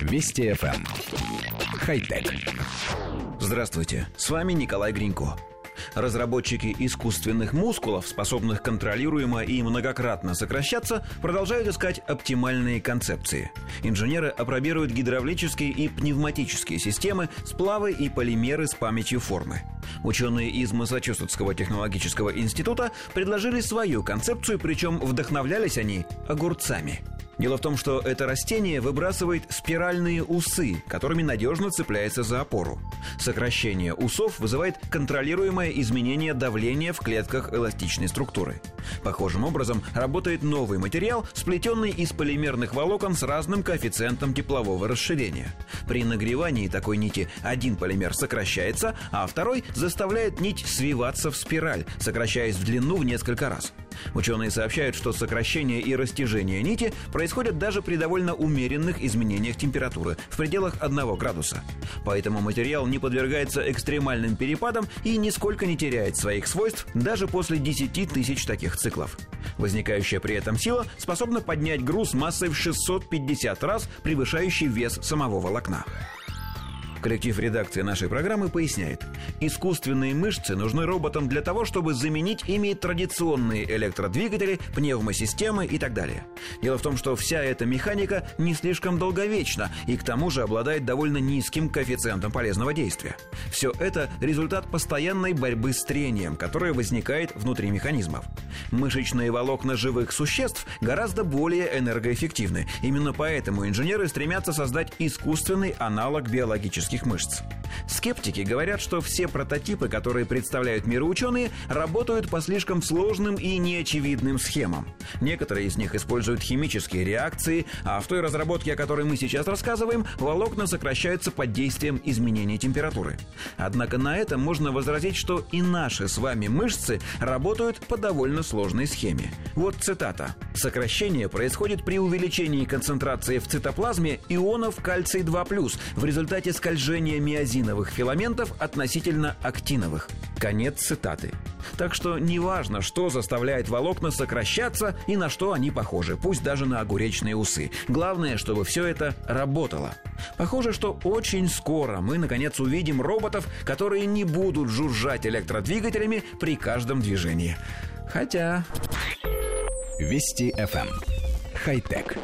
Вести FM. Эм. Хай-тек. Здравствуйте, с вами Николай Гринько. Разработчики искусственных мускулов, способных контролируемо и многократно сокращаться, продолжают искать оптимальные концепции. Инженеры опробируют гидравлические и пневматические системы, сплавы и полимеры с памятью формы. Ученые из Массачусетского технологического института предложили свою концепцию, причем вдохновлялись они огурцами – Дело в том, что это растение выбрасывает спиральные усы, которыми надежно цепляется за опору. Сокращение усов вызывает контролируемое изменение давления в клетках эластичной структуры. Похожим образом работает новый материал, сплетенный из полимерных волокон с разным коэффициентом теплового расширения. При нагревании такой нити один полимер сокращается, а второй заставляет нить свиваться в спираль, сокращаясь в длину в несколько раз. Ученые сообщают, что сокращение и растяжение нити происходят даже при довольно умеренных изменениях температуры в пределах 1 градуса. Поэтому материал не подвергается экстремальным перепадам и нисколько не теряет своих свойств даже после 10 тысяч таких циклов. Возникающая при этом сила способна поднять груз массой в 650 раз превышающий вес самого волокна. Коллектив редакции нашей программы поясняет. Искусственные мышцы нужны роботам для того, чтобы заменить ими традиционные электродвигатели, пневмосистемы и так далее. Дело в том, что вся эта механика не слишком долговечна и к тому же обладает довольно низким коэффициентом полезного действия. Все это результат постоянной борьбы с трением, которое возникает внутри механизмов. Мышечные волокна живых существ гораздо более энергоэффективны. Именно поэтому инженеры стремятся создать искусственный аналог биологических человеческих мышц. Скептики говорят, что все прототипы, которые представляют миру ученые, работают по слишком сложным и неочевидным схемам. Некоторые из них используют химические реакции, а в той разработке, о которой мы сейчас рассказываем, волокна сокращаются под действием изменения температуры. Однако на этом можно возразить, что и наши с вами мышцы работают по довольно сложной схеме. Вот цитата. Сокращение происходит при увеличении концентрации в цитоплазме ионов кальций-2+, в результате скольжения миозиновых филаментов относительно актиновых. Конец цитаты. Так что неважно, что заставляет волокна сокращаться и на что они похожи, пусть даже на огуречные усы. Главное, чтобы все это работало. Похоже, что очень скоро мы наконец увидим роботов, которые не будут жужжать электродвигателями при каждом движении. Хотя... Вести FM. Эм. Хай-тек.